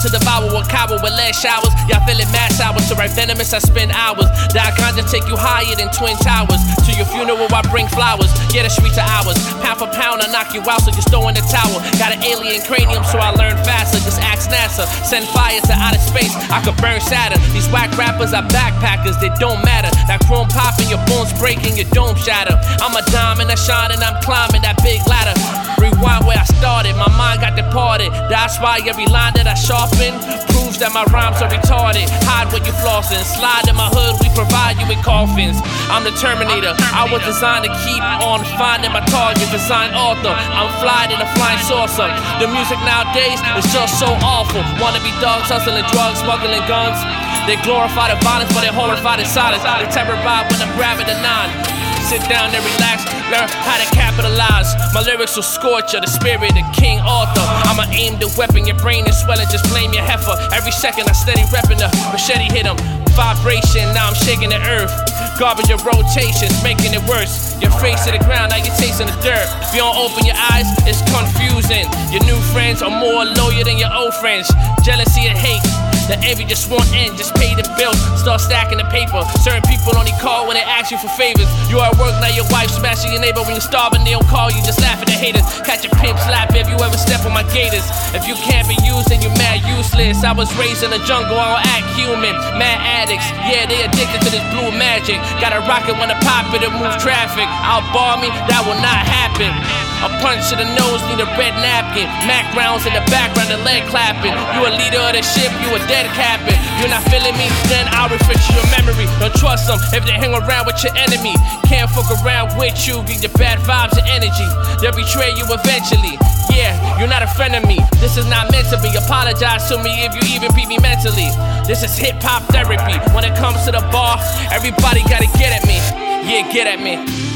to devour a coward with lead showers. Y'all feeling mass hours to write venomous, I spend hours. That conjure take you higher than Twin Towers. To your funeral, I bring flowers. Get a streets are ours. Pound for pound, I knock you out, so just throw in the towel. Got an alien cranium, so I learn faster. Just ask NASA. Send fire to outer space, I could burn Saturn. These whack rappers are backpackers, they don't matter. That chrome popping, your bones breaking, your dome shatter. I'm a diamond, I shine, and I'm climbing that big ladder. Departed. That's why every line that I sharpen proves that my rhymes are retarded. Hide when you flossing, slide in my hood, we provide you with coffins. I'm the Terminator, I was designed to keep on finding my target. Design author, I'm flying in a flying saucer. The music nowadays is just so awful. Wanna be dogs hustling drugs, smuggling guns. They glorify the violence, but they horrify the silence. They terrorize when I'm grabbing the nine. Sit down and relax, learn how to capitalize. My lyrics will scorch you, the spirit of King Arthur. I'ma aim the weapon, your brain is swelling, just blame your heifer. Every second I steady repping the machete hit him. Vibration, now I'm shaking the earth. Garbage of rotations, making it worse. Your face to the ground, now you're tasting the dirt. If you don't open your eyes, it's confusing. Your new friends are more loyal than your old friends. Jealousy and hate. The envy just won't end, just pay the bills, start stacking the paper. Certain people only call when they ask you for favors. You are at work, now your wife smashing your neighbor when you're starving, they don't call you, just laugh at the haters. Catch a pimp slap if you ever step on my gators. If you can't be used, then you're mad useless. I was raised in the jungle, I don't act human. Mad addicts, yeah, they addicted to this blue magic. Got a rocket when I pop it, it move traffic. Outbar me, that will not happen. A punch to the nose, need a red napkin. Mac rounds in the background, the leg clapping. You a leader of the ship, you a dead captain. You're not feeling me, then I'll refresh your memory. Don't trust them if they hang around with your enemy. Can't fuck around with you, get your bad vibes and energy. They'll betray you eventually. Yeah, you're not a friend of me. This is not meant to be. Apologize to me if you even beat me mentally. This is hip hop therapy. When it comes to the bar, everybody gotta get at me. Yeah, get at me.